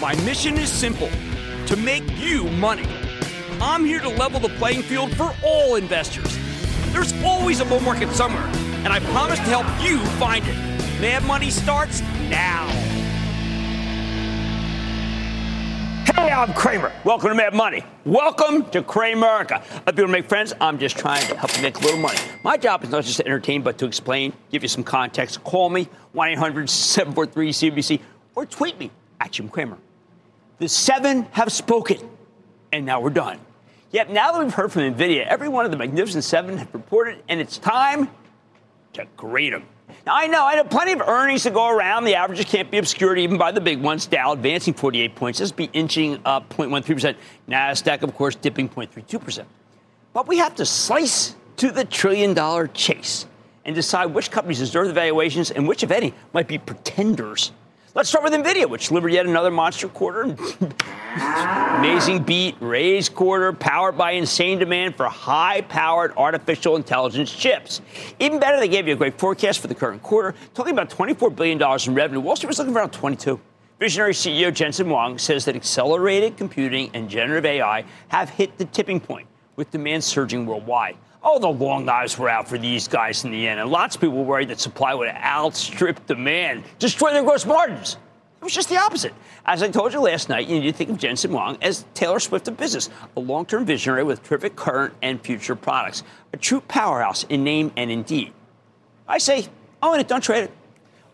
My mission is simple to make you money. I'm here to level the playing field for all investors. There's always a bull market somewhere, and I promise to help you find it. Mad Money starts now. Hey, I'm Cramer. Welcome to Mad Money. Welcome to Cramerica. If you want to make friends, I'm just trying to help you make a little money. My job is not just to entertain, but to explain, give you some context. Call me, 1 800 743 CBC, or tweet me at Jim Cramer. The seven have spoken, and now we're done. Yet now that we've heard from NVIDIA, every one of the Magnificent Seven have reported, and it's time to grade them. Now, I know, I know plenty of earnings to go around. The averages can't be obscured even by the big ones. Dow advancing 48 points, just be inching up 0.13%. NASDAQ, of course, dipping 0.32%. But we have to slice to the trillion dollar chase and decide which companies deserve the valuations and which, if any, might be pretenders Let's start with NVIDIA, which delivered yet another monster quarter. Amazing beat, raised quarter, powered by insane demand for high powered artificial intelligence chips. Even better, they gave you a great forecast for the current quarter, talking about $24 billion in revenue. Wall Street was looking for around 22. Visionary CEO Jensen Huang says that accelerated computing and generative AI have hit the tipping point, with demand surging worldwide. Oh, the long knives were out for these guys in the end, and lots of people worried that supply would outstrip demand, destroy their gross margins. It was just the opposite. As I told you last night, you need to think of Jensen Huang as Taylor Swift of business, a long term visionary with terrific current and future products, a true powerhouse in name and in deed. I say, oh, own it, don't trade it.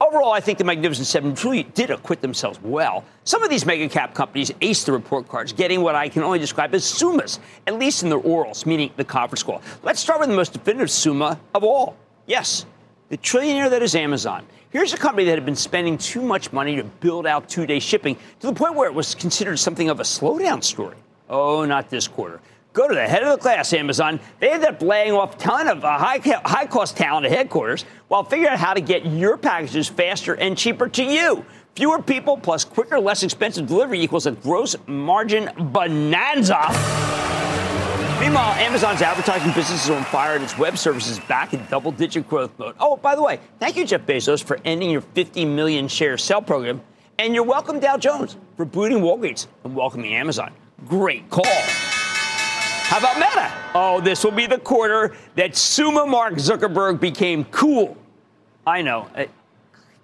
Overall, I think the Magnificent Seven truly did acquit themselves well. Some of these mega cap companies aced the report cards, getting what I can only describe as summas, at least in their orals, meaning the conference call. Let's start with the most definitive summa of all. Yes, the trillionaire that is Amazon. Here's a company that had been spending too much money to build out two day shipping to the point where it was considered something of a slowdown story. Oh, not this quarter. Go to the head of the class, Amazon. They ended up laying off a ton of uh, high, high cost talent at headquarters while figuring out how to get your packages faster and cheaper to you. Fewer people plus quicker, less expensive delivery equals a gross margin bonanza. Meanwhile, Amazon's advertising business is on fire and its web services back in double digit growth mode. Oh, by the way, thank you, Jeff Bezos, for ending your 50 million share sell program. And you're welcome, Dow Jones, for booting Walgreens and welcoming Amazon. Great call. How about Meta? Oh, this will be the quarter that Summa Mark Zuckerberg became cool. I know, it,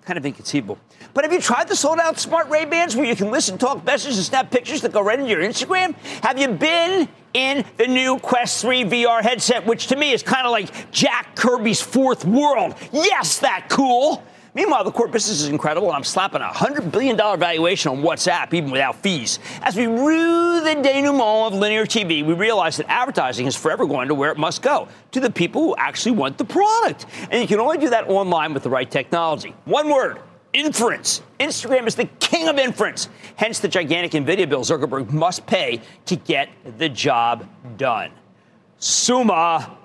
kind of inconceivable. But have you tried the sold out smart Ray Bans where you can listen, talk, message, and snap pictures that go right into your Instagram? Have you been in the new Quest 3 VR headset, which to me is kind of like Jack Kirby's fourth world? Yes, that cool. Meanwhile, the core business is incredible, and I'm slapping a $100 billion valuation on WhatsApp, even without fees. As we rue the denouement of linear TV, we realize that advertising is forever going to where it must go to the people who actually want the product. And you can only do that online with the right technology. One word inference. Instagram is the king of inference. Hence the gigantic NVIDIA bill Zuckerberg must pay to get the job done. Summa.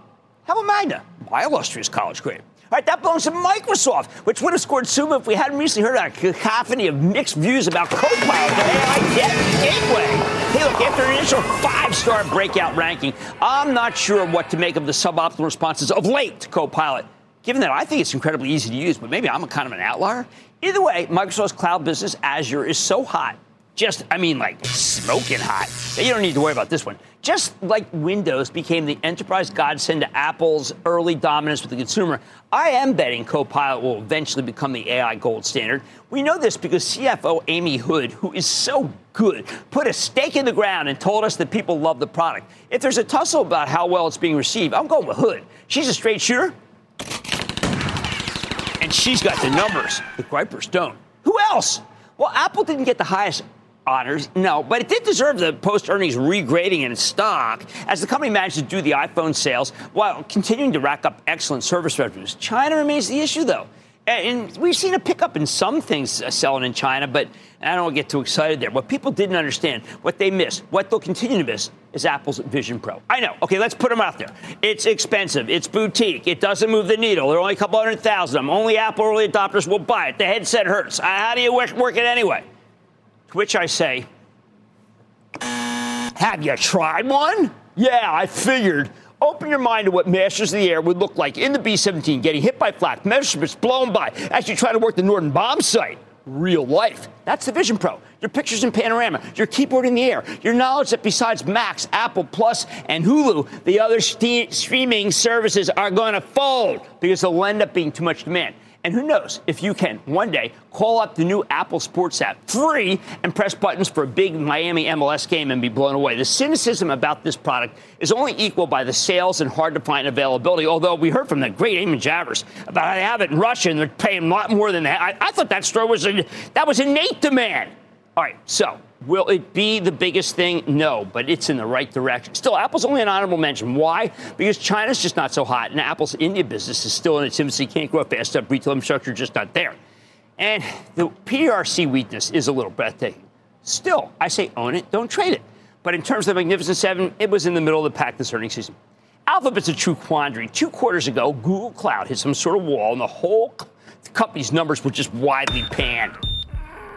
How about Magna? My illustrious college grade. Right, that belongs to Microsoft, which would have scored Summa if we hadn't recently heard a cacophony of mixed views about Copilot, the AI gateway. Hey, look, after an initial five-star breakout ranking, I'm not sure what to make of the suboptimal responses of late to Copilot. Given that I think it's incredibly easy to use, but maybe I'm a kind of an outlier. Either way, Microsoft's cloud business, Azure, is so hot just, I mean, like smoking hot. You don't need to worry about this one. Just like Windows became the enterprise godsend to Apple's early dominance with the consumer, I am betting Copilot will eventually become the AI gold standard. We know this because CFO Amy Hood, who is so good, put a stake in the ground and told us that people love the product. If there's a tussle about how well it's being received, I'm going with Hood. She's a straight shooter, and she's got the numbers. The Gripers don't. Who else? Well, Apple didn't get the highest honors. No, but it did deserve the post earnings regrading in its stock as the company managed to do the iPhone sales while continuing to rack up excellent service revenues. China remains the issue, though. And we've seen a pickup in some things uh, selling in China, but I don't get too excited there. What people didn't understand, what they missed, what they'll continue to miss, is Apple's Vision Pro. I know. Okay, let's put them out there. It's expensive. It's boutique. It doesn't move the needle. There are only a couple hundred thousand of them. Only Apple early adopters will buy it. The headset hurts. How do you work it anyway? Which I say, Have you tried one? Yeah, I figured. Open your mind to what Masters of the Air would look like in the B 17, getting hit by flak, measurements blown by as you try to work the Norden bomb sight. Real life. That's the Vision Pro. Your pictures in panorama, your keyboard in the air, your knowledge that besides Max, Apple Plus, and Hulu, the other st- streaming services are going to fold because they'll end up being too much demand. And who knows if you can one day call up the new Apple Sports app free and press buttons for a big Miami MLS game and be blown away. The cynicism about this product is only equal by the sales and hard to find availability. Although we heard from the great Eamon Javers about how they have it in Russia and they're paying a lot more than that. I, I thought that story was a, that was innate demand. All right, so Will it be the biggest thing? No, but it's in the right direction. Still, Apple's only an honorable mention. Why? Because China's just not so hot, and Apple's India business is still in its infancy, can't grow fast enough. Retail infrastructure just not there. And the PRC weakness is a little breathtaking. Still, I say own it, don't trade it. But in terms of the Magnificent Seven, it was in the middle of the pack this earnings season. Alphabet's a true quandary. Two quarters ago, Google Cloud hit some sort of wall, and the whole company's numbers were just widely panned.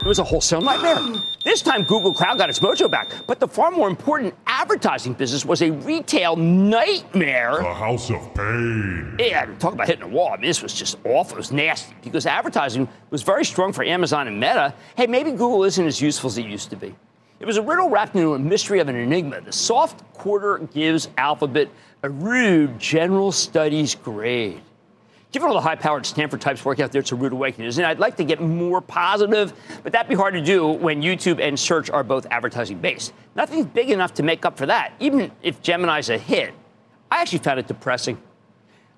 It was a wholesale nightmare. This time, Google Cloud got its mojo back, but the far more important advertising business was a retail nightmare. A house of pain. Yeah, talk about hitting a wall. I mean, this was just awful. It was nasty because advertising was very strong for Amazon and Meta. Hey, maybe Google isn't as useful as it used to be. It was a riddle wrapped into a mystery of an enigma. The soft quarter gives Alphabet a rude general studies grade. Given all the high powered Stanford types working out there, it's a rude awakening, isn't? I'd like to get more positive, but that'd be hard to do when YouTube and search are both advertising based. Nothing's big enough to make up for that, even if Gemini's a hit. I actually found it depressing.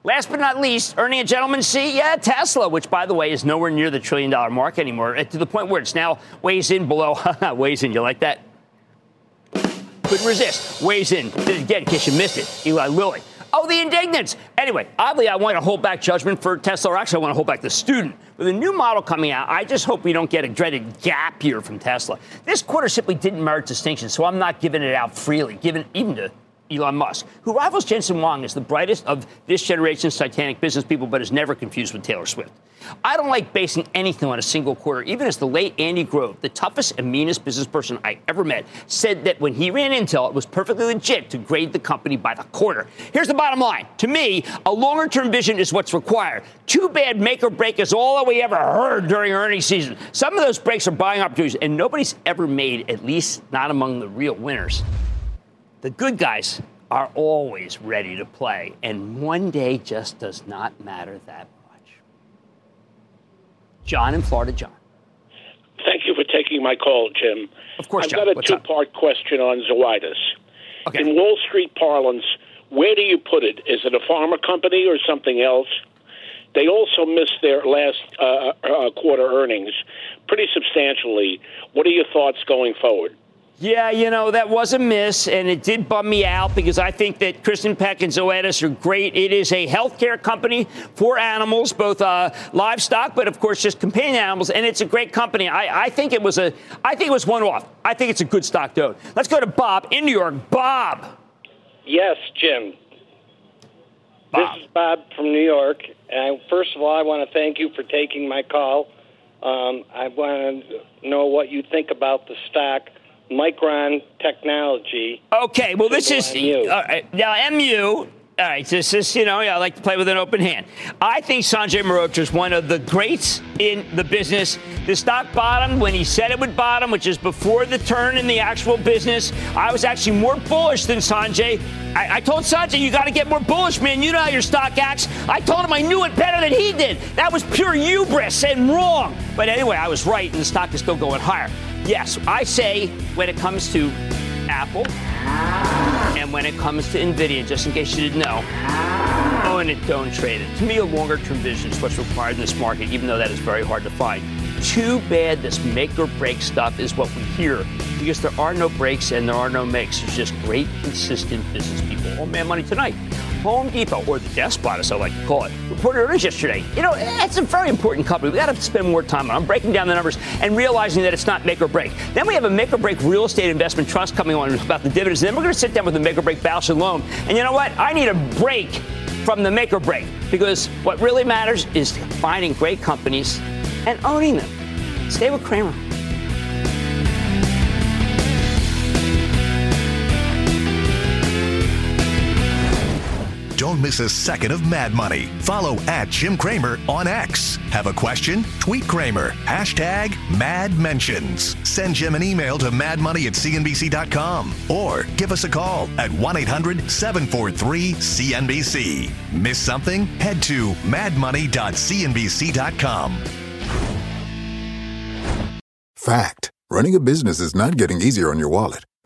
Last but not least, earning a gentleman's seat, yeah, Tesla, which by the way is nowhere near the trillion dollar mark anymore, eh, to the point where it's now weighs in below, weighs in, you like that? Couldn't resist, weighs in. Again in case you missed it. Eli Lilly. Oh, the indignants. Anyway, oddly, I want to hold back judgment for Tesla, or actually, I want to hold back the student. With a new model coming out, I just hope we don't get a dreaded gap year from Tesla. This quarter simply didn't merit distinction, so I'm not giving it out freely, given even to Elon Musk, who rivals Jensen Huang as the brightest of this generation's Titanic business people, but is never confused with Taylor Swift. I don't like basing anything on a single quarter, even as the late Andy Grove, the toughest and meanest business person I ever met, said that when he ran Intel, it was perfectly legit to grade the company by the quarter. Here's the bottom line. To me, a longer term vision is what's required. Too bad make or break is all that we ever heard during earnings season. Some of those breaks are buying opportunities, and nobody's ever made, at least not among the real winners. The good guys are always ready to play, and one day just does not matter that much. John in Florida, John. Thank you for taking my call, Jim. Of course, I've John. got a two-part question on Zoetis. Okay. In Wall Street parlance, where do you put it? Is it a pharma company or something else? They also missed their last uh, uh, quarter earnings pretty substantially. What are your thoughts going forward? Yeah, you know, that was a miss, and it did bum me out because I think that Kristin Peck and Zoetis are great. It is a healthcare company for animals, both uh, livestock, but of course just companion animals, and it's a great company. I, I think it was a, I think it was one off. I think it's a good stock to own. Let's go to Bob in New York. Bob. Yes, Jim. Bob. This is Bob from New York. And first of all, I want to thank you for taking my call. Um, I want to know what you think about the stock Micron Technology. Okay, well, this is MU. all right, now MU. All right, this is, you know, I like to play with an open hand. I think Sanjay Mehrotra is one of the greats in the business. The stock bottomed when he said it would bottom, which is before the turn in the actual business. I was actually more bullish than Sanjay. I, I told Sanjay, you got to get more bullish, man. You know how your stock acts. I told him I knew it better than he did. That was pure hubris and wrong. But anyway, I was right, and the stock is still going higher. Yes, I say when it comes to Apple and when it comes to Nvidia, just in case you didn't know, own it, don't trade it. To me, a longer term vision is what's required in this market, even though that is very hard to find. Too bad this make or break stuff is what we hear because there are no breaks and there are no makes. There's just great, consistent business people. Oh man, money tonight. Home Depot, or the despot as I like to call it, reported earnings yesterday. You know, it's a very important company. We got to spend more time on. I'm breaking down the numbers and realizing that it's not make or break. Then we have a make or break real estate investment trust coming on about the dividends. And then we're going to sit down with the make or break Bausch and Lomb. And you know what? I need a break from the make or break because what really matters is finding great companies and owning them. Stay with Cramer. Don't miss a second of Mad Money. Follow at Jim Cramer on X. Have a question? Tweet Cramer. Hashtag Mad Mentions. Send Jim an email to madmoney at cnbc.com or give us a call at 1 800 743 CNBC. Miss something? Head to madmoney.cnbc.com. Fact. Running a business is not getting easier on your wallet.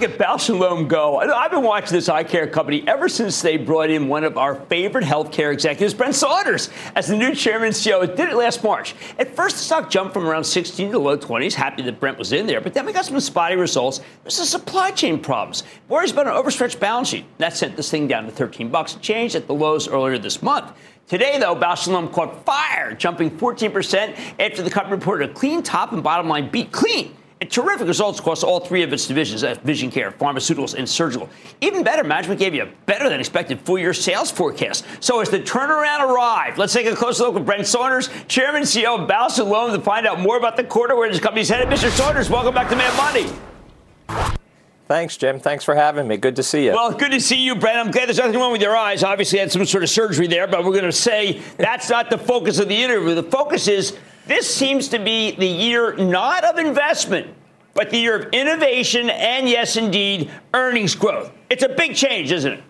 Look at Bausch & Lomb go. I've been watching this eye care company ever since they brought in one of our favorite healthcare executives, Brent Saunders, as the new chairman and CEO. It did it last March. At first, the stock jumped from around 16 to the low 20s. Happy that Brent was in there, but then we got some spotty results. There's some supply chain problems. Worries about an overstretched balance sheet. That sent this thing down to 13 bucks. It changed at the lows earlier this month. Today, though, Bausch & Lomb caught fire, jumping 14% after the company reported a clean top and bottom line beat. Clean. Terrific results across all three of its divisions vision care, pharmaceuticals, and surgical. Even better, management gave you a better than expected full year sales forecast. So, as the turnaround arrived, let's take a closer look at Brent Saunders, Chairman and CEO of Bausch & Lomb, to find out more about the quarter where this company's headed. Mr. Saunders, welcome back to Mad Money. Thanks, Jim. Thanks for having me. Good to see you. Well, good to see you, Brent. I'm glad there's nothing wrong with your eyes. Obviously, had some sort of surgery there, but we're going to say that's not the focus of the interview. The focus is this seems to be the year not of investment, but the year of innovation and, yes, indeed, earnings growth. It's a big change, isn't it?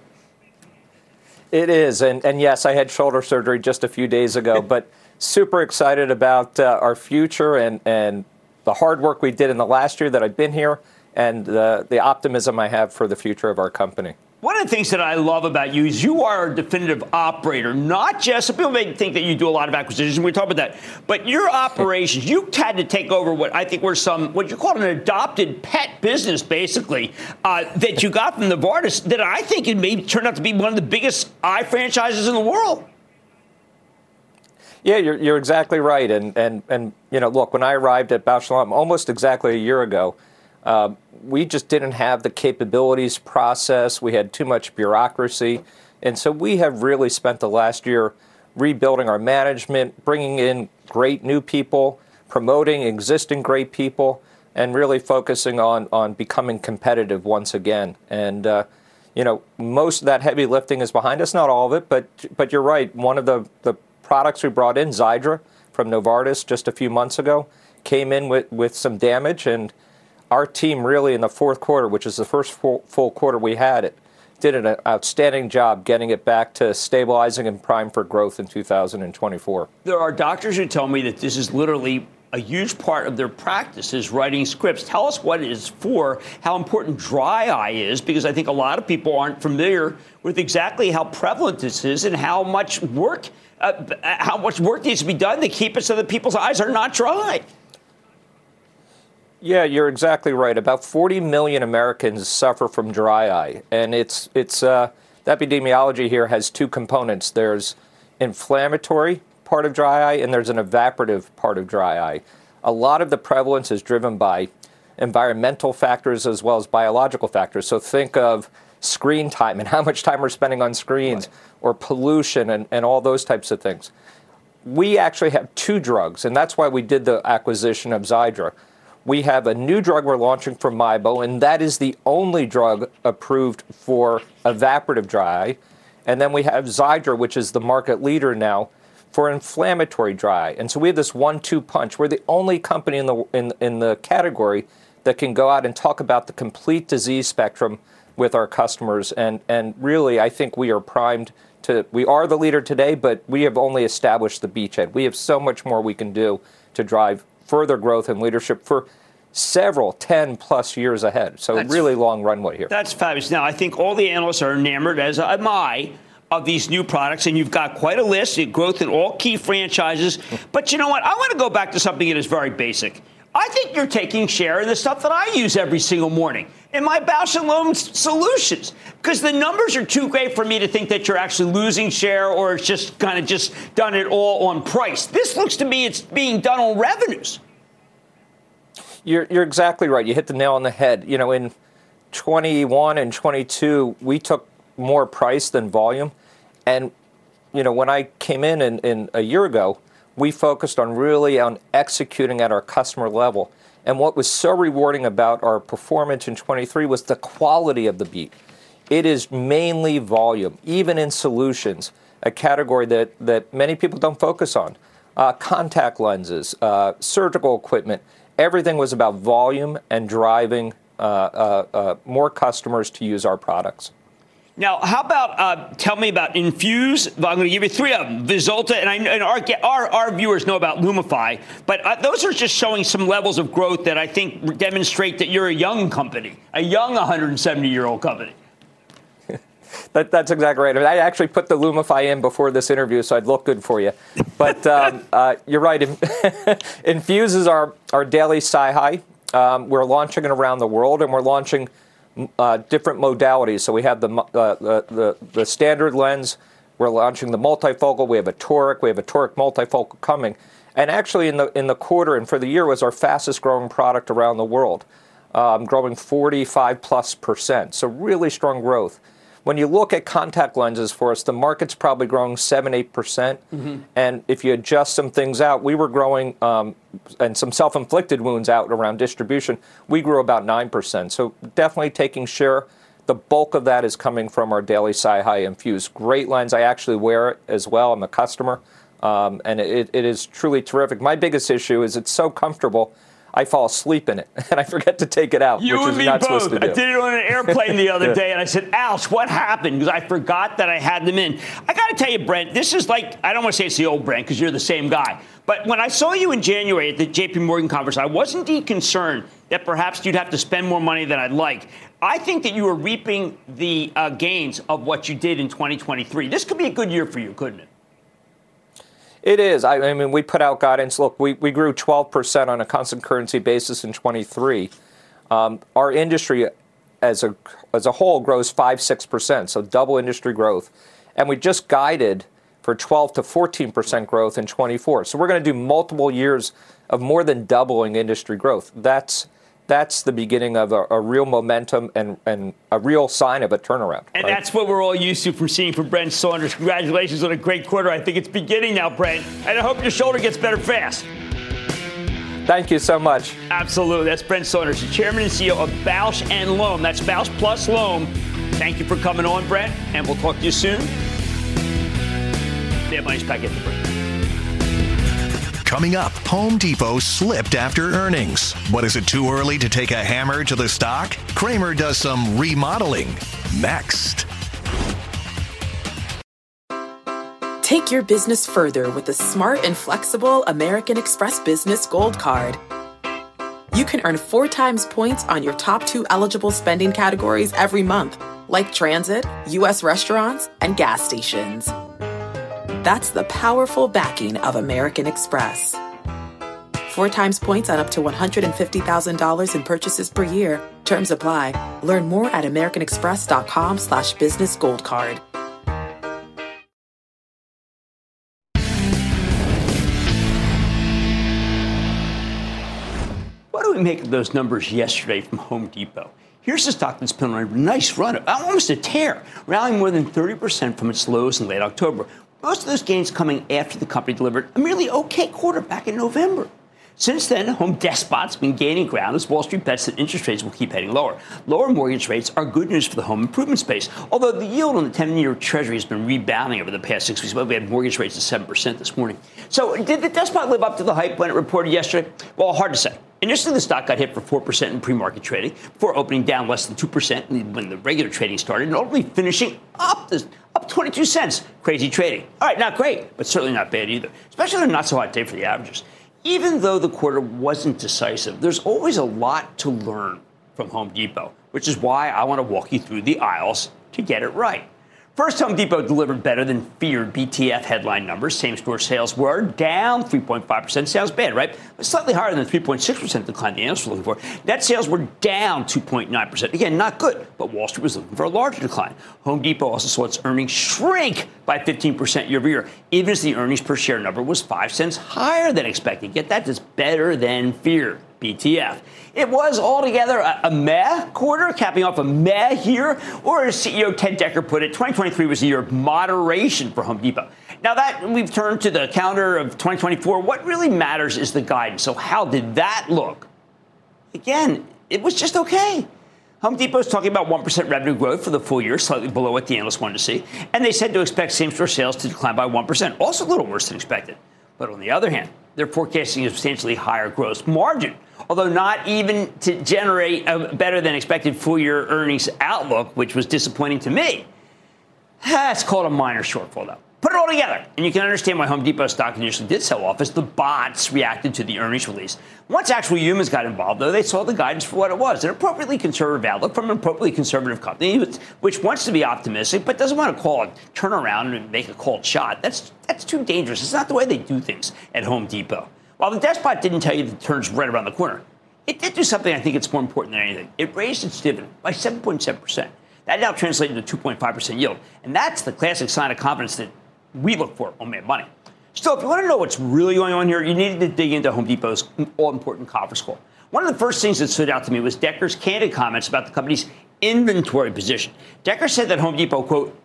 It is. And, and yes, I had shoulder surgery just a few days ago, but super excited about uh, our future and, and the hard work we did in the last year that I've been here and the, the optimism I have for the future of our company. One of the things that I love about you is you are a definitive operator, not just some people may think that you do a lot of acquisitions, we talk about that, but your operations, you had to take over what I think were some what you call an adopted pet business, basically, uh, that you got from the Novartis that I think it may turn out to be one of the biggest eye franchises in the world. Yeah, you're, you're exactly right. And, and, and, you know, look, when I arrived at Bausch almost exactly a year ago, uh, we just didn't have the capabilities process. We had too much bureaucracy. And so we have really spent the last year rebuilding our management, bringing in great new people, promoting existing great people, and really focusing on, on becoming competitive once again. And, uh, you know, most of that heavy lifting is behind us, not all of it, but, but you're right. One of the, the products we brought in, Xiidra from Novartis just a few months ago, came in with, with some damage and our team really in the fourth quarter, which is the first full, full quarter we had it, did an outstanding job getting it back to stabilizing and prime for growth in 2024. There are doctors who tell me that this is literally a huge part of their practice is writing scripts. Tell us what it is for, how important dry eye is, because I think a lot of people aren't familiar with exactly how prevalent this is and how much work, uh, how much work needs to be done to keep it so that people's eyes are not dry. Yeah, you're exactly right. About 40 million Americans suffer from dry eye, and it's it's uh, the epidemiology here has two components. There's inflammatory part of dry eye, and there's an evaporative part of dry eye. A lot of the prevalence is driven by environmental factors as well as biological factors. So think of screen time and how much time we're spending on screens, right. or pollution and, and all those types of things. We actually have two drugs, and that's why we did the acquisition of Xiidra we have a new drug we're launching from MIEBO, and that is the only drug approved for evaporative dry. And then we have Xiidra, which is the market leader now for inflammatory dry. And so we have this one-two punch. We're the only company in the in, in the category that can go out and talk about the complete disease spectrum with our customers. And and really, I think we are primed to. We are the leader today, but we have only established the beachhead. We have so much more we can do to drive further growth and leadership for several 10 plus years ahead. So, that's, really long runway here. That's fabulous. Now, I think all the analysts are enamored, as am I, of these new products, and you've got quite a list, growth in all key franchises. But you know what? I want to go back to something that is very basic. I think you're taking share in the stuff that I use every single morning in my Bausch and Lomb solutions because the numbers are too great for me to think that you're actually losing share or it's just kind of just done it all on price. This looks to me it's being done on revenues. You're, you're exactly right. You hit the nail on the head. You know, in 21 and 22, we took more price than volume. And, you know, when I came in, in, in a year ago, we focused on really on executing at our customer level. And what was so rewarding about our performance in 23 was the quality of the beat. It is mainly volume, even in solutions, a category that, that many people don't focus on. Uh, contact lenses, uh, surgical equipment, everything was about volume and driving uh, uh, uh more customers to use our products. Now, how about uh, tell me about Infuse? I'm going to give you three of them: Vyzulta, and, I, and our, our, our viewers know about Lumify. But uh, those are just showing some levels of growth that I think demonstrate that you're a young company, a young 170 year old company. That, that's exactly right. I actually put the Lumify in before this interview, so I'd look good for you. But um, uh, you're right. Infuse is our, our daily SiHy. Um, we're launching it around the world, and we're launching uh, different modalities. So we have the, uh, the, the, the, standard lens, we're launching the multifocal, we have a toric, we have a toric multifocal coming. And actually, in the, in the quarter and for the year, was our fastest growing product around the world, um, growing 45 plus percent. So, really strong growth. When you look at contact lenses for us, the market's probably growing 7 8%. percent mm hmm And if you adjust some things out, we were growing, um, and some self inflicted wounds out around distribution, we grew about 9%. So definitely taking share. The bulk of that is coming from our daily SiHy Infused. Great lens. I actually wear it as well. I'm a customer. Um, and it, it is truly terrific. My biggest issue is it's so comfortable. I fall asleep in it and I forget to take it out, you which and is me not both. supposed to do. I did it on an airplane the other day, and I said, "Ouch, what happened?" Because I forgot that I had them in. I got to tell you, Brent, this is like I don't want to say it's the old Brent because you're the same guy. But when I saw you in January at the J.P. Morgan conference, I was indeed concerned that perhaps you'd have to spend more money than I'd like. I think that you are reaping the uh, gains of what you did in 2023. This could be a good year for you, couldn't it? It is. I, I mean, we put out guidance. Look, we, we grew 12% on a constant currency basis in 23. Um, our industry as a, as a whole grows 5 6%, so double industry growth. And we just guided for 12 to 14% growth in 24. So we're going to do multiple years of more than doubling industry growth. That's, that's the beginning of a, a real momentum and, and a real sign of a turnaround. And right? that's what we're all used to from seeing from Brent Saunders. Congratulations on a great quarter. I think it's beginning now, Brent. And I hope your shoulder gets better fast. Thank you so much. Absolutely. That's Brent Saunders, the chairman and CEO of Bausch and Lomb. That's Bausch plus Lomb. Thank you for coming on, Brent, and we'll talk to you soon. Yeah, money's back at the break. Coming up, Home Depot slipped after earnings. But is it too early to take a hammer to the stock? Cramer does some remodeling. Next. Take your business further with the smart and flexible American Express Business Gold Card. You can earn four times points on your top two eligible spending categories every month, like transit, U.S. restaurants, and gas stations. That's the powerful backing of American Express. Four times points on up to $150,000 in purchases per year. Terms apply. Learn more at americanexpress.com slash business gold card. What do we make of those numbers yesterday from Home Depot? Here's the stock that's been on a nice run, almost a tear, rallying more than 30% from its lows in late October. Most of those gains coming after the company delivered a merely okay quarter back in November. Since then, Home Despot's been gaining ground as Wall Street bets that interest rates will keep heading lower. Lower mortgage rates are good news for the home improvement space, although the yield on the 10-year Treasury has been rebounding over the past six weeks. But we had mortgage rates at 7% this morning. So did the Despot live up to the hype when it reported yesterday? Well, hard to say. Initially, the stock got hit for 4% in pre-market trading before opening down less than 2% when the regular trading started and ultimately finishing up, this, up 22 cents. Crazy trading. All right, not great, but certainly not bad either, especially on a not so hot day for the averages. Even though the quarter wasn't decisive, there's always a lot to learn from Home Depot, which is why I want to walk you through the aisles to get it right. First, Home Depot delivered better than feared BTF headline numbers. Same store sales were down 3.5%. Sounds bad, right? But slightly higher than the 3.6% decline the analysts were looking for. Net sales were down 2.9%. Again, not good, but Wall Street was looking for a larger decline. Home Depot also saw its earnings shrink by 15% year over year, even as the earnings per share number was 5 cents higher than expected. Get that? That's better than feared. BTF. It was altogether a, a meh quarter, capping off a meh year, or as CEO Ted Decker put it, 2023 was a year of moderation for Home Depot. Now that we've turned to the calendar of 2024, what really matters is the guidance. So how did that look? Again, it was just okay. Home Depot is talking about 1% revenue growth for the full year, slightly below what the analysts wanted to see. And they said to expect same store sales to decline by 1%, also a little worse than expected. But on the other hand, they're forecasting a substantially higher gross margin, although not even to generate a better than expected full year earnings outlook, which was disappointing to me. That's called a minor shortfall, though. Put it all together, and you can understand why Home Depot stock initially did sell off as the bots reacted to the earnings release. Once actual humans got involved, though, they saw the guidance for what it was an appropriately conservative outlook from an appropriately conservative company which wants to be optimistic but doesn't want to call a turnaround and make a cold shot. That's, that's too dangerous. It's not the way they do things at Home Depot. While the Despot didn't tell you the turn's right around the corner, it did do something I think it's more important than anything. It raised its dividend by 7.7%. That now translated to 2.5% yield. And that's the classic sign of confidence that we look for on Mad Money. Still, if you want to know what's really going on here, you need to dig into Home Depot's all important conference call. One of the first things that stood out to me was Decker's candid comments about the company's inventory position. Decker said that Home Depot, quote,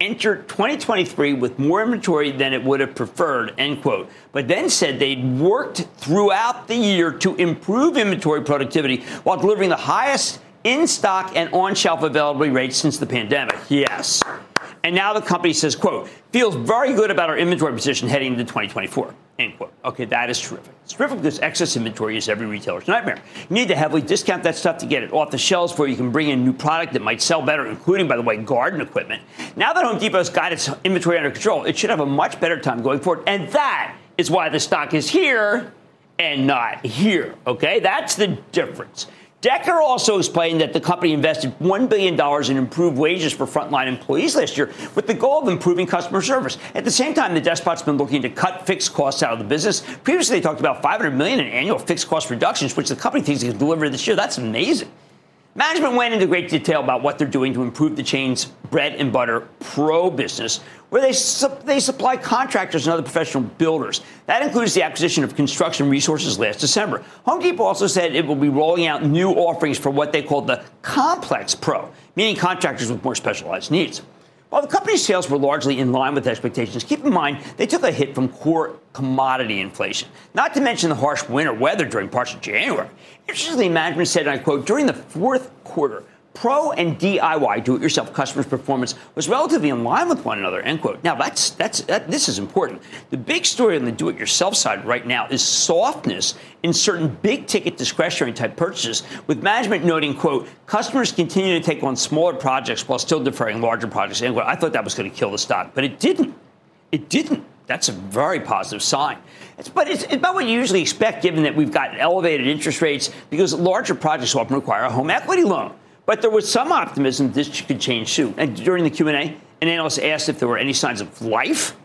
entered 2023 with more inventory than it would have preferred, end quote. But then said they'd worked throughout the year to improve inventory productivity while delivering the highest in stock and on shelf availability rates since the pandemic. Yes. And now the company says, quote, feels very good about our inventory position heading into 2024, end quote. Okay, that is terrific. It's terrific because excess inventory is every retailer's nightmare. You need to heavily discount that stuff to get it off the shelves where you can bring in new product that might sell better, including, by the way, garden equipment. Now that Home Depot's got its inventory under control, it should have a much better time going forward. And that is why the stock is here and not here. Okay, that's the difference. Decker also explained that the company invested $1 billion in improved wages for frontline employees last year with the goal of improving customer service. At the same time, the despot's been looking to cut fixed costs out of the business. Previously, they talked about 500 million in annual fixed cost reductions, which the company thinks they can deliver this year. That's amazing. Management went into great detail about what they're doing to improve the chain's bread and butter pro business, where they, su- they supply contractors and other professional builders. That includes the acquisition of construction resources last December. Home Depot also said it will be rolling out new offerings for what they call the complex pro, meaning contractors with more specialized needs. While the company's sales were largely in line with expectations, keep in mind they took a hit from core commodity inflation, not to mention the harsh winter weather during parts of January. Interestingly, management said, and I quote, during the fourth quarter, Pro and DIY do-it-yourself customers' performance was relatively in line with one another. End quote. Now that's that's that, this is important. The big story on the do-it-yourself side right now is softness in certain big-ticket discretionary type purchases, with management noting, "quote Customers continue to take on smaller projects while still deferring larger projects." End quote. I thought that was going to kill the stock, but it didn't. It didn't. That's a very positive sign. It's, but it's, it's about what you usually expect, given that we've got elevated interest rates, because larger projects often require a home equity loan. But there was some optimism this could change soon. And during the Q&A, an analyst asked if there were any signs of life.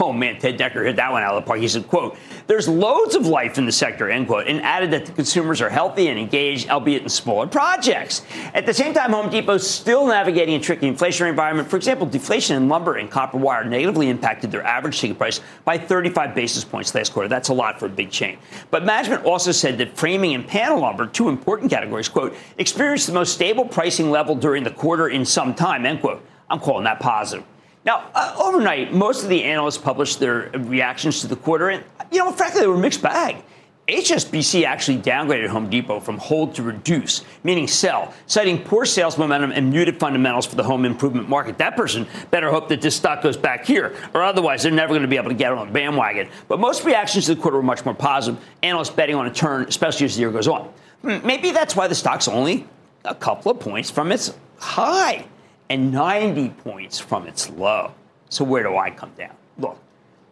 Oh man, Ted Decker hit that one out of the park. He said, quote, there's loads of life in the sector, end quote, and added that the consumers are healthy and engaged, albeit in smaller projects. At the same time, Home Depot's still navigating a tricky inflationary environment. For example, deflation in lumber and copper wire negatively impacted their average ticket price by 35 basis points last quarter. That's a lot for a big chain. But management also said that framing and panel lumber, two important categories, quote, experienced the most stable pricing level during the quarter in some time, end quote. I'm calling that positive. Now, uh, overnight, most of the analysts published their reactions to the quarter, and you know, frankly, they were mixed bag. HSBC actually downgraded Home Depot from hold to reduce, meaning sell, citing poor sales momentum and muted fundamentals for the home improvement market. That person better hope that this stock goes back here, or otherwise they're never going to be able to get on the bandwagon. But most reactions to the quarter were much more positive. Analysts betting on a turn, especially as the year goes on. Maybe that's why the stock's only a couple of points from its high and 90 points from its low. So where do I come down? Look,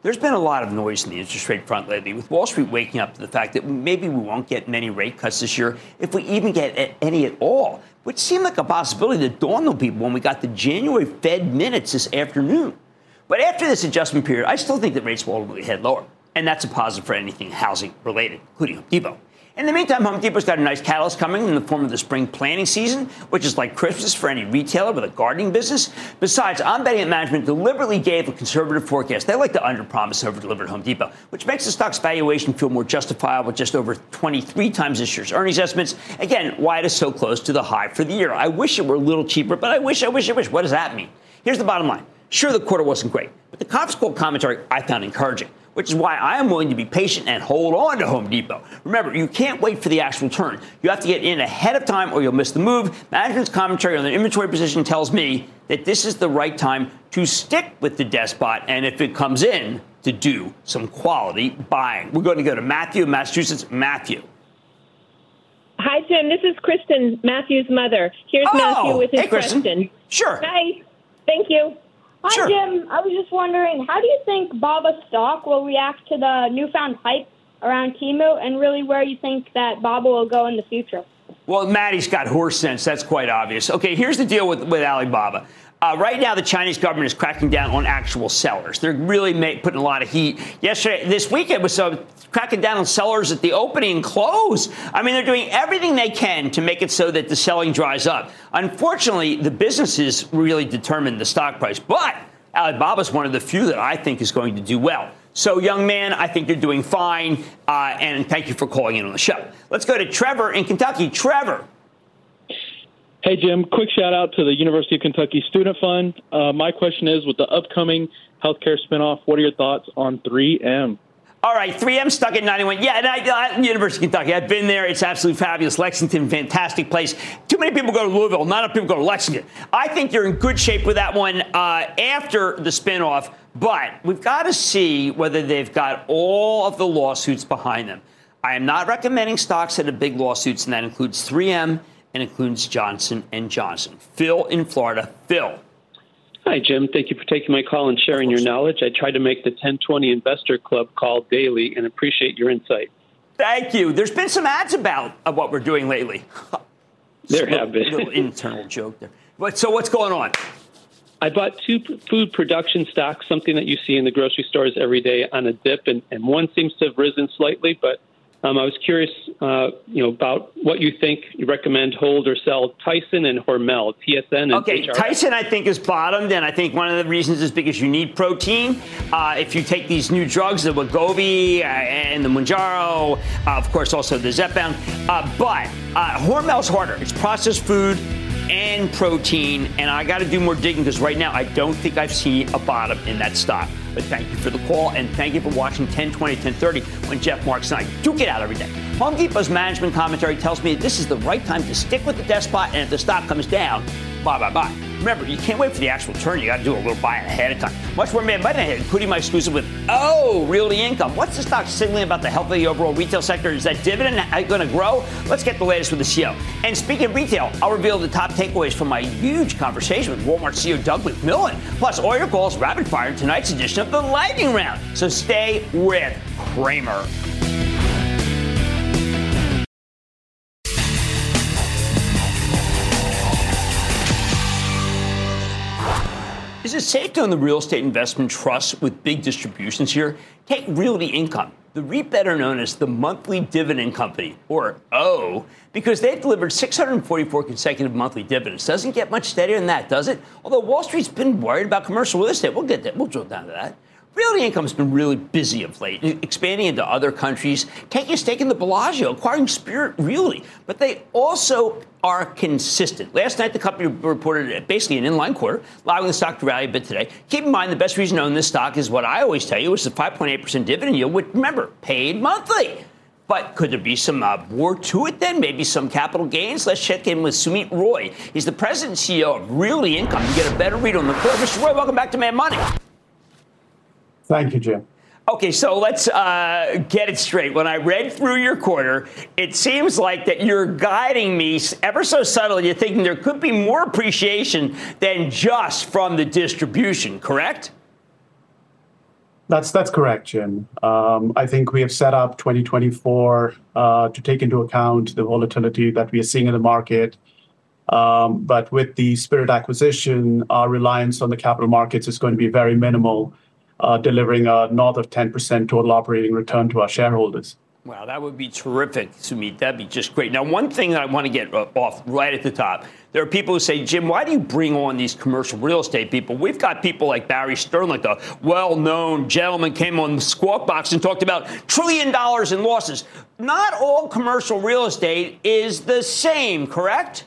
there's been a lot of noise in the interest rate front lately, with Wall Street waking up to the fact that maybe we won't get many rate cuts this year, if we even get any at all, which seemed like a possibility that dawned on people when we got the January Fed minutes this afternoon. But after this adjustment period, I still think that rates will ultimately head lower, and that's a positive for anything housing related, including Home Depot. In the meantime, Home Depot's got a nice catalyst coming in the form of the spring planting season, which is like Christmas for any retailer with a gardening business. Besides, I'm betting that management deliberately gave a conservative forecast. They like to underpromise over deliver at Home Depot, which makes the stock's valuation feel more justifiable just over 23 times this year's earnings estimates. Again, why it is so close to the high for the year. I wish it were a little cheaper, but I wish, I wish, I wish. What does that mean? Here's the bottom line. Sure, the quarter wasn't great, but the conference call commentary I found encouraging which is why I am willing to be patient and hold on to Home Depot. Remember, you can't wait for the actual turn. You have to get in ahead of time or you'll miss the move. Management's commentary on the inventory position tells me that this is the right time to stick with the despot and if it comes in, to do some quality buying. We're going to go to Matthew, Massachusetts. Matthew. Hi, Jim. This is Kristen, Matthew's mother. Here's oh, Matthew with his hey, Kristen. question. Sure. Hi. Thank you. Hi, Sure. Jim. I was just wondering, how do you think Baba stock will react to the newfound hype around Temu, and really where you think that Baba will go in the future? Well, Maddie's got horse sense. That's quite obvious. Okay, here's the deal with, with Alibaba. Uh, right now, the Chinese government is cracking down on actual sellers. They're really ma- putting a lot of heat. Yesterday, this weekend was uh, cracking down on sellers at the opening and close. I mean, they're doing everything they can to make it so that the selling dries up. Unfortunately, the businesses really determine the stock price. But Alibaba is one of the few that I think is going to do well. So, young man, I think you're doing fine. Uh, and thank you for calling in on the show. Let's go to Trevor in Kentucky. Trevor. Hey, Jim, quick shout out to the University of Kentucky Student Fund. Uh, my question is with the upcoming healthcare spinoff, what are your thoughts on 3M? All right, 3M stuck at 91. Yeah, and I, uh, University of Kentucky. I've been there. It's absolutely fabulous. Lexington, fantastic place. Too many people go to Louisville. Not enough people go to Lexington. I think you're in good shape with that one uh, after the spinoff. But we've got to see whether they've got all of the lawsuits behind them. I am not recommending stocks that have big lawsuits, and that includes 3M and includes Johnson and Johnson. Phil in Florida. Phil. Hi, Jim. Thank you for taking my call and sharing your knowledge. I try to make the 1020 Investor Club call daily and appreciate your insight. Thank you. There's been some ads about what we're doing lately. There have been. little internal joke there. But so what's going on? I bought two food production stocks, something that you see in the grocery stores every day on a dip, and, and one seems to have risen slightly, but um, I was curious, uh, you know, about what you think you recommend hold or sell Tyson and Hormel, TSN. And okay, HRS. Tyson I think is bottomed, and I think one of the reasons is because you need protein. Uh, if you take these new drugs, the Wegovy uh, and the Mounjaro, uh, of course, also the Zepbound, uh, but uh, Hormel's harder. It's processed food and protein, and I got to do more digging because right now I don't think I've seen a bottom in that stock. But thank you for the call, and thank you for watching 1020, 1030 when Jeff Marks and I do get out every day. Home Depot's management commentary tells me this is the right time to stick with the Depot, and if the stock comes down, bye bye bye. Remember, you can't wait for the actual turn. You got to do a little buy ahead of time. Much more Mad Money ahead, including my exclusive with Oh, Realty Income. What's the stock signaling about the health of the overall retail sector? Is that dividend uh, going to grow? Let's get the latest with the CEO. And speaking of retail, I'll reveal the top takeaways from my huge conversation with Walmart CEO Doug McMillon. Plus, all your calls rapid fire in tonight's edition of the Lightning Round. So stay with Cramer. Is it safe to own the real estate investment trust with big distributions here? Take Realty Income, the REIT better known as the Monthly Dividend Company, or O, because they've delivered 644 consecutive monthly dividends. Doesn't get much steadier than that, does it? Although Wall Street's been worried about commercial real estate. We'll get that. We'll drill down to that. Realty Income's been really busy of late, expanding into other countries, taking a stake in the Bellagio, acquiring Spirit Realty. But they also are consistent. Last night, the company reported basically an inline quarter, allowing the stock to rally a bit today. Keep in mind, the best reason to own this stock is what I always tell you, which is the 5.8% dividend yield, which, remember, paid monthly. But could there be some uh, more to it then? Maybe some capital gains? Let's check in with Sumit Roy. He's the president and CEO of Realty Income You get a better read on the quarter. Mr. Roy, welcome back to Mad Money. Thank you, Jim. Okay, so let's uh, get it straight. When I read through your quarter, it seems like that you're guiding me ever so subtly. You're thinking there could be more appreciation than just from the distribution, correct? That's that's correct, Jim. Um, I think we have set up 2024 uh, to take into account the volatility that we are seeing in the market. Um, but with the Spirit acquisition, our reliance on the capital markets is going to be very minimal delivering a north of 10% total operating return to our shareholders. Wow, that would be terrific, Sumit. That'd be just great. Now, one thing that I want to get uh, off right at the top there are people who say, Jim, why do you bring on these commercial real estate people? We've got people like Barry Sternlicht, the well known gentleman, came on the Squawk Box and talked about trillion dollars in losses. Not all commercial real estate is the same, correct?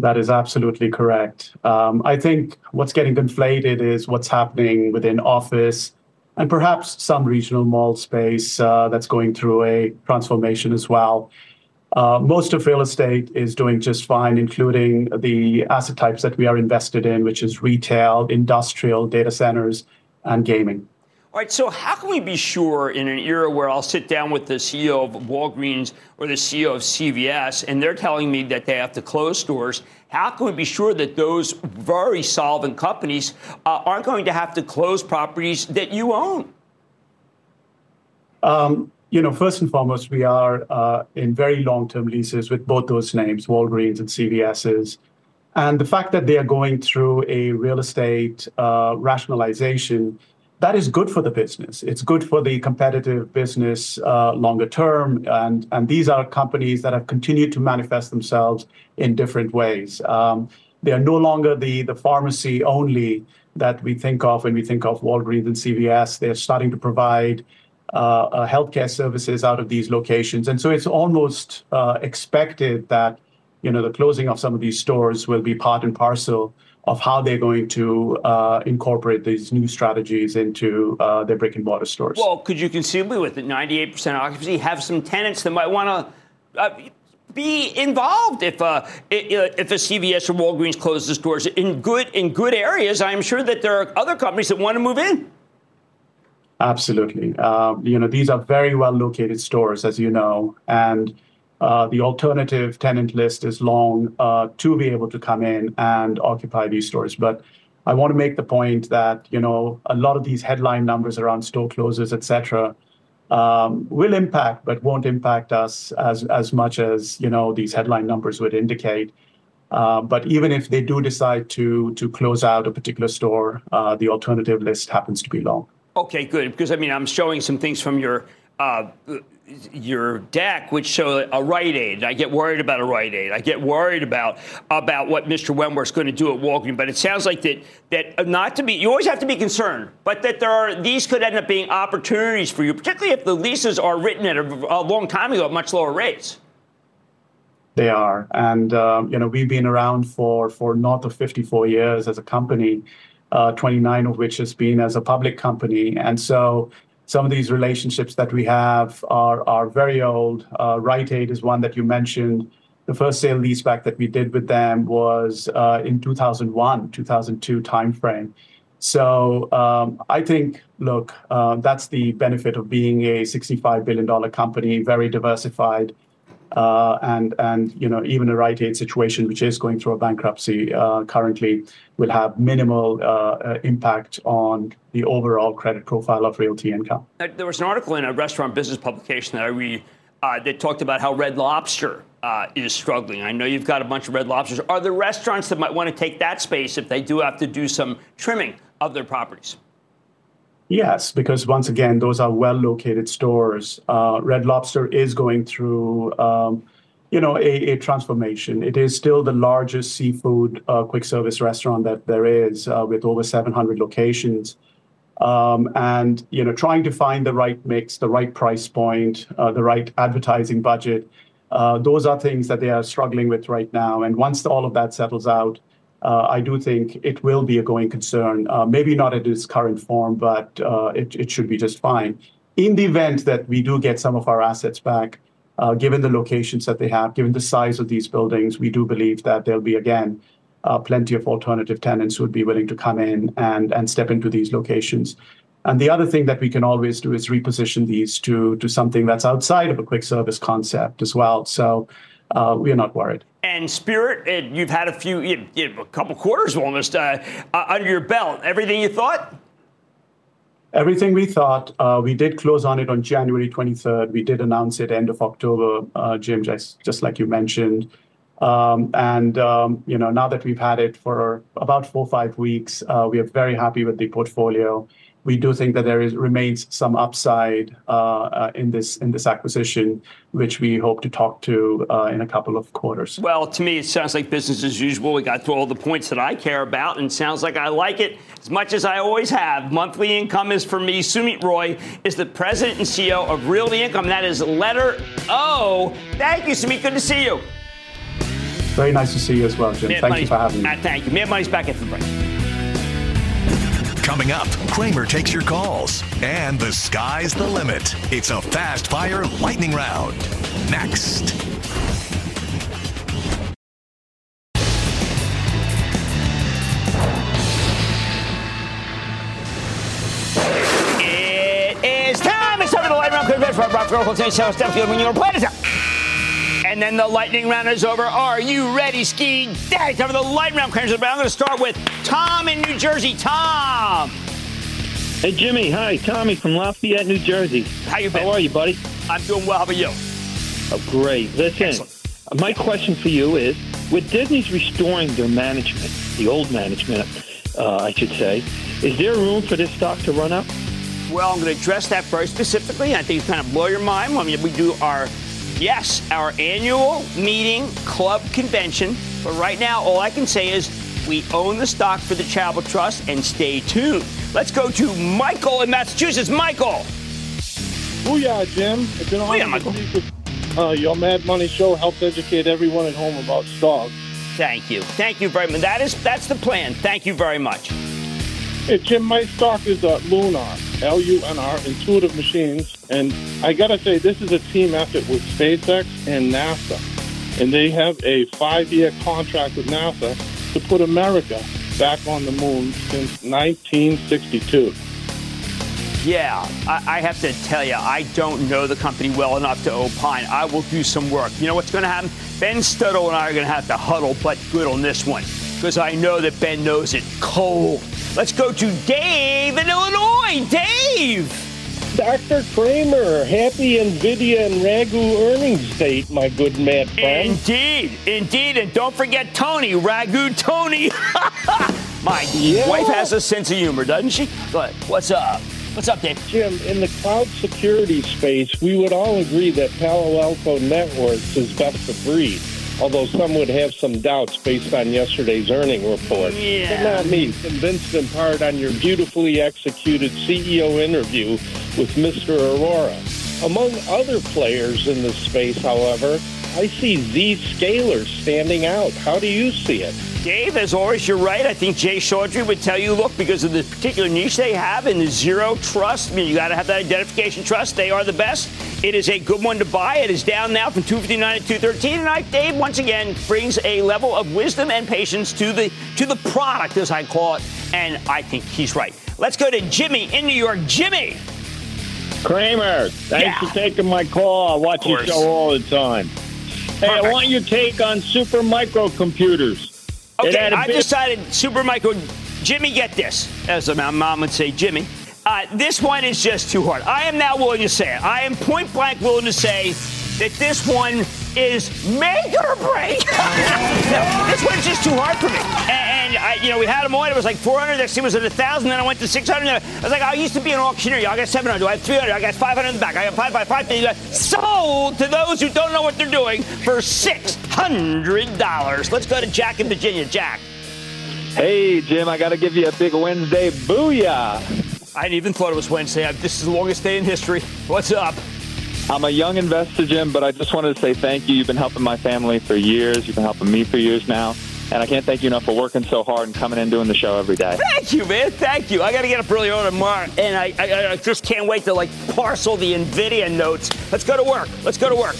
That is absolutely correct. Um, I think what's getting conflated is what's happening within office and perhaps some regional mall space uh, that's going through a transformation as well. Uh, most of real estate is doing just fine, including the asset types that we are invested in, which is retail, industrial, data centers, and gaming. All right, so how can we be sure in an era where I'll sit down with the CEO of Walgreens or the CEO of CVS and they're telling me that they have to close stores? How can we be sure that those very solvent companies uh, aren't going to have to close properties that you own? Um, you know, first and foremost, we are uh, in very long term leases with both those names, Walgreens and CVS's. And the fact that they are going through a real estate uh, rationalization that is good for the business. It's good for the competitive business uh, longer term. And, and these are companies that have continued to manifest themselves in different ways. Um, they are no longer the, the pharmacy only that we think of when we think of Walgreens and CVS. They're starting to provide uh, uh, healthcare services out of these locations. And so it's almost uh, expected that you know the closing of some of these stores will be part and parcel of how they're going to uh, incorporate these new strategies into uh, their brick and mortar stores. Well, could you conceivably, with the 98% occupancy, have some tenants that might want to uh, be involved if uh, if a CVS or Walgreens closes stores in good in good areas? I'm sure that there are other companies that want to move in. Absolutely, um, you know these are very well located stores, as you know, and the alternative tenant list is long uh, to be able to come in and occupy these stores. But I want to make the point that you know a lot of these headline numbers around store closures, et cetera, um, will impact, but won't impact us as as much as you know these headline numbers would indicate. Uh, but even if they do decide to to close out a particular store, uh, the alternative list happens to be long. Okay, good. Because I mean, I'm showing some things from your uh, your deck, which show a Rite Aid. I get worried about a Rite Aid. I get worried about about what Mr. Wentworth's going to do at Walgreens. But it sounds like that that not to be. You always have to be concerned, but that there are these could end up being opportunities for you, particularly if the leases are written at a, a long time ago at much lower rates. They are, and uh, you know we've been around for for north of 54 years as a company. Uh, 29 of which has been as a public company, and so some of these relationships that we have are, are very old. Uh, Rite Aid is one that you mentioned. The first sale leaseback that we did with them was uh, in 2001, 2002 timeframe. So um, I think, look, uh, that's the benefit of being a $65 billion company, very diversified, uh, and and you know even a Rite Aid situation, which is going through a bankruptcy uh, currently, will have minimal uh, uh impact on the overall credit profile of Realty Income. There was an article in a restaurant business publication that I read uh, that talked about how Red Lobster uh, is struggling. I know you've got a bunch of Red Lobsters. Are there restaurants that might want to take that space if they do have to do some trimming of their properties? Yes, because once again, those are well-located stores. Uh, Red Lobster is going through, um, you know, a, a, transformation. It is still the largest seafood uh, quick service restaurant that there is, uh, with over 700 locations. Um, and you know, trying to find the right mix, the right price point, uh, the right advertising budget. Uh, those are things that they are struggling with right now. And once all of that settles out, I do think it will be a going concern. Uh, maybe not at its current form, but uh, it, it should be just fine. In the event that we do get some of our assets back, uh, given the locations that they have, given the size of these buildings, we do believe that there'll be, again, uh, plenty of alternative tenants who would be willing to come in and, and step into these locations. And the other thing that we can always do is reposition these to, to something that's outside of a quick service concept as well. So uh, we're not worried. And Spirit, it, you've had a few, you, you, a couple quarters almost uh, uh, under your belt. Everything you thought? Everything we thought. Uh, we did close on it on January 23rd. We did announce it end of October, uh, Jim, just, just like you mentioned. Um, and um, you know, now that we've had it for about four or five weeks, uh, we are very happy with the portfolio we do think that there is, remains some upside uh, uh, in this in this acquisition, which we hope to talk to uh, in a couple of quarters. Well, to me, it sounds like business as usual. We got to all the points that I care about, and sounds like I like it as much as I always have. Monthly income is for me. Sumit Roy is the president and CEO of Realty Income. That is letter O. Thank you, Sumit. Good to see you. Very nice to see you as well, Jim. Thank you for having me. Thank you. Mad Money's back at the break. Coming up, Cramer takes your calls, and the sky's the limit. It's a fast fire lightning round. Next. It is time. It's time for the lightning round. Quick for Rob Girl, Steph Field, when you're playing and then the lightning round is over. Are you ready, Ski Daddy? Time for the lightning round. I'm going to start with Tom in New Jersey. Tom. Hey, Jimmy. Hi, Tommy from Lafayette, New Jersey. How you been? How are you, buddy? I'm doing well. How about you? Oh, great. Listen, Excellent. my question for you is, with Disney's restoring their management, the old management, uh, I should say, is there room for this stock to run up? Well, I'm going to address that very specifically. I think it's kind of blow your mind when we do our Yes, our annual meeting, club convention. But right now, all I can say is we own the stock for the Charitable Trust and stay tuned. Let's go to Michael in Massachusetts. Michael. Booyah, Jim. It's been a Booyah, Michael. Uh, your Mad Money show helps educate everyone at home about stocks. Thank you. Thank you very much. That is that's the plan. Thank you very much. Hey, Jim, my stock is uh, Lunar, L-U-N-R, Intuitive Machines. And I got to say, this is a team effort with SpaceX and NASA. And they have a five-year contract with NASA to put America back on the moon since 1962. Yeah, I, I, have to tell you, I don't know the company well enough to opine. I will do some work. You know what's going to happen? Ben Stoto and I are going to have to huddle, but good on this one because I know that Ben knows it cold. Let's go to Dave in Illinois. Dave! Dr. Cramer, happy NVIDIA and Ragu earnings date, my good mad friend. Indeed, indeed. And don't forget Tony, Ragu Tony. my yeah. wife has a sense of humor, doesn't she? But what's up? What's up, Dave? Jim, in the cloud security space, we would all agree that Palo Alto Networks is best of breed although some would have some doubts based on yesterday's earning report. Yeah. But not me, convinced in part on your beautifully executed CEO interview with Mr. Arora. Among other players in this space, however, I see Zscaler standing out. How do you see it? Dave, as always, you're right. I think Jay Chaudhry would tell you, look, because of the particular niche they have in the zero trust, I mean, you got to have that identification trust. They are the best. It is a good one to buy. It is down now from 259 to 213. And I, Dave, once again, brings a level of wisdom and patience to the to the product, as I call it. And I think he's right. Let's go to Jimmy in New York. Jimmy. Cramer, thanks yeah. for taking my call. I watch your show all the time. Hey, Perfect. I want your take on super microcomputers. Okay, I decided Super Micro. Jimmy, get this, as my mom would say, Jimmy. Uh, this one is just too hard. I am now willing to say it. I am point blank willing to say that this one is make or break. no, this one's just too hard for me. And, and I, you know, we had them on. It was like 400. Next thing was at 1,000. Then I went to 600. I was like, I used to be an auctioneer. I got 700. I have 300. I got 500 in the back. I got 5 by 5. Sold to those who don't know what they're doing for $600. Let's go to Jack in Virginia. Jack. Hey, Jim, I got to give you a big Wednesday booyah. I didn't even thought it was Wednesday. This is the longest day in history. What's up? I'm a young investor, Jim, but I just wanted to say thank you. You've been helping my family for years. You've been helping me for years now. And I can't thank you enough for working so hard and coming in doing the show every day. Thank you, man. Thank you. I got to get up early on tomorrow, and I, I, I just can't wait to like parcel the Nvidia notes. Let's go to work. Let's go to work.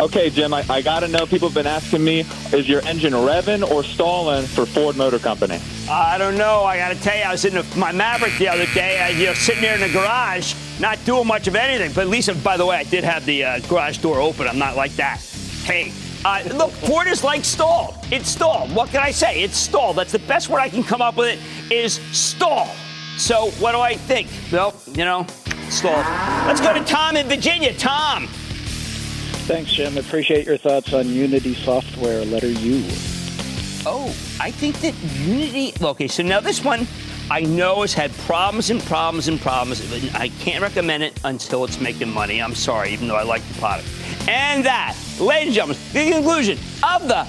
Okay, Jim, I, I got to know. People have been asking me, is your engine revving or stalling for Ford Motor Company? I don't know. I got to tell you, I was in my Maverick the other day, I, you know, sitting there in the garage, not doing much of anything. But at least, by the way, I did have the uh, garage door open. I'm not like that. Hey, uh, look, Ford is like stalled. It's stalled. What can I say? It's stalled. That's the best word I can come up with. It is stalled. So what do I think? Well, you know, stalled. Let's go to Tom in Virginia. Tom. Thanks, Jim. Appreciate your thoughts on Unity Software, letter U. Oh, I think that Unity. Okay, so now this one I know has had problems and problems and problems. I can't recommend it until it's making money. I'm sorry, even though I like the product. And that, ladies and gentlemen, the conclusion of the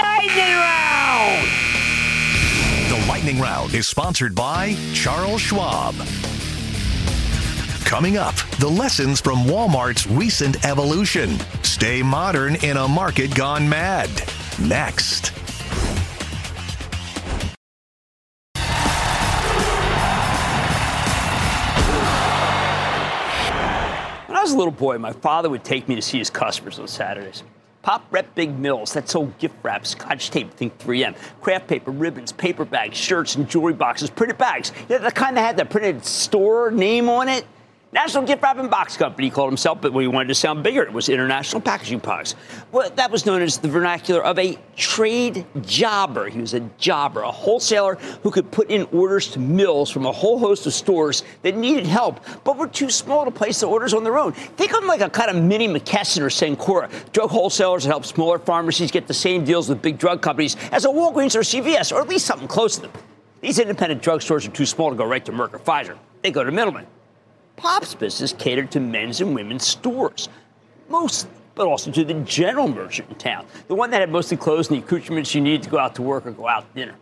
Lightning Round. The Lightning Round is sponsored by Charles Schwab. Coming up, the lessons from Walmart's recent evolution. Stay modern in a market gone mad. Next. When I was a little boy, my father would take me to see his customers on Saturdays. Pop Rep Big Mills that sold gift wrap, scotch tape, think 3M, kraft paper, ribbons, paper bags, shirts, and jewelry boxes, printed bags. Know, the kind that had the printed store name on it. National Gift Wrapping Box Company called himself, but when he wanted to sound bigger. It was International Packaging Products. Well, that was known as the vernacular of a trade jobber. He was a jobber, a wholesaler who could put in orders to mills from a whole host of stores that needed help, but were too small to place the orders on their own. Think of him like a kind of mini McKesson or Cencora, drug wholesalers that help smaller pharmacies get the same deals with big drug companies as a Walgreens or CVS, or at least something close to them. These independent drugstores are too small to go right to Merck or Pfizer. They go to middlemen. Pop's business catered to men's and women's stores, mostly, but also to the general merchant in town, the one that had mostly clothes and the accoutrements you need to go out to work or go out to dinner.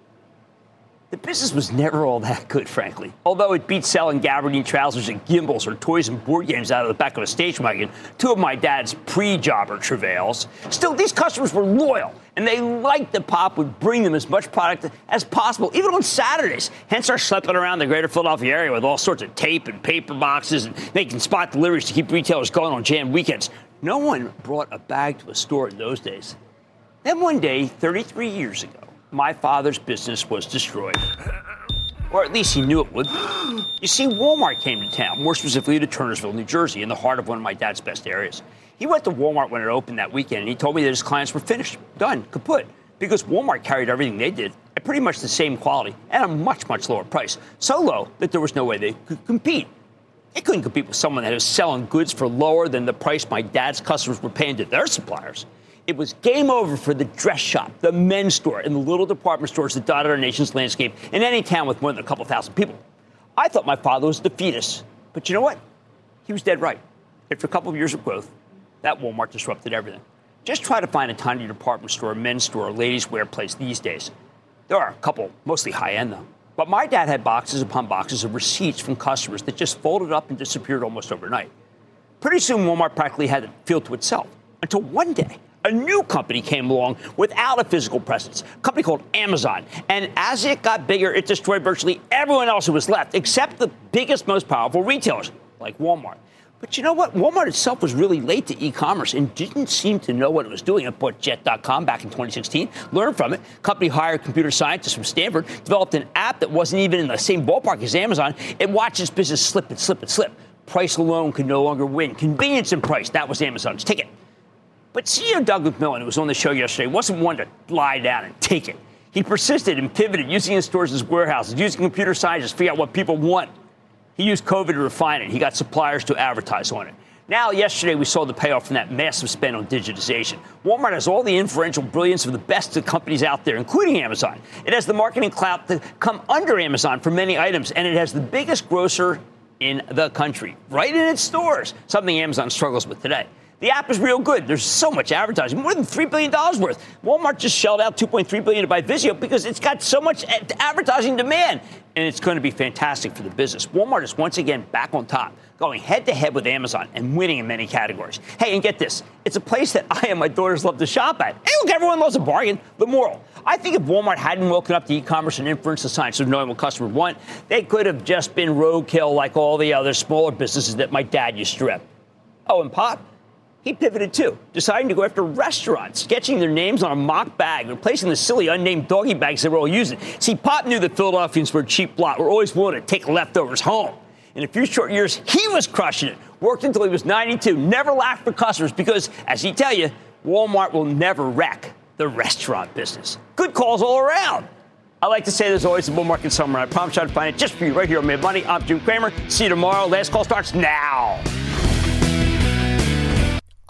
The business was never all that good, frankly. Although it beat selling gabardine trousers and Gimbels or toys and board games out of the back of a stage wagon, two of my dad's pre-jobber travails. Still, these customers were loyal, and they liked that Pop would bring them as much product as possible, even on Saturdays. Hence our schlepping around the greater Philadelphia area with all sorts of tape and paper boxes and making spot deliveries to keep retailers going on jam weekends. No one brought a bag to a store in those days. Then one day, 33 years ago, my father's business was destroyed. Or at least he knew it would. You see, Walmart came to town, more specifically to Turnersville, New Jersey, in the heart of one of my dad's best areas. He went to Walmart when it opened that weekend, and he told me that his clients were finished, done, kaput, because Walmart carried everything they did at pretty much the same quality at a much, much lower price. So low that there was no way they could compete. They couldn't compete with someone that was selling goods for lower than the price my dad's customers were paying to their suppliers. It was game over for the dress shop, the men's store, and the little department stores that dotted our nation's landscape in any town with more than a couple thousand people. I thought my father was the fetus, but you know what? He was dead right. After a couple of years of growth, that Walmart disrupted everything. Just try to find a tiny department store, men's store, or ladies' wear place these days. There are a couple, mostly high end though. But my dad had boxes upon boxes of receipts from customers that just folded up and disappeared almost overnight. Pretty soon, Walmart practically had it feel to itself until one day a new company came along without a physical presence, a company called Amazon. And as it got bigger, it destroyed virtually everyone else who was left, except the biggest, most powerful retailers, like Walmart. But you know what? Walmart itself was really late to e-commerce and didn't seem to know what it was doing. It bought Jet.com back in 2016, learned from it. Company hired computer scientists from Stanford, developed an app that wasn't even in the same ballpark as Amazon. It watched its business slip and slip and slip. Price alone could no longer win. Convenience and price, that was Amazon's ticket. But CEO Doug McMillon, who was on the show yesterday, wasn't one to lie down and take it. He persisted and pivoted, using his stores as warehouses, using computer science to figure out what people want. He used COVID to refine it. He got suppliers to advertise on it. Now, yesterday, we saw the payoff from that massive spend on digitization. Walmart has all the inferential brilliance of the best of companies out there, including Amazon. It has the marketing clout to come under Amazon for many items, and it has the biggest grocer in the country, right in its stores, something Amazon struggles with today. The app is real good. There's so much advertising, more than $3 billion worth. Walmart just shelled out 2.3 billion to buy Vizio because it's got so much advertising demand, and it's going to be fantastic for the business. Walmart is once again back on top, going head to head with Amazon and winning in many categories. Hey, and get this it's a place that I and my daughters love to shop at. Hey, look, everyone loves a bargain. The moral I think if Walmart hadn't woken up to e commerce and inference the science of knowing what customers want, they could have just been roadkill like all the other smaller businesses that my dad used to rep. Oh, and Pop? He pivoted too, deciding to go after restaurants, sketching their names on a mock bag, replacing the silly unnamed doggy bags they were all using. See, Pop knew the Philadelphians were a cheap lot, were always willing to take leftovers home. In a few short years, he was crushing it. Worked until he was 92, never lacked for customers because, as he tell you, Walmart will never wreck the restaurant business. Good calls all around. I like to say there's always a bull market somewhere. I promise I'll find it just for you right here on Mad Money. I'm Jim Cramer. See you tomorrow. Last call starts now.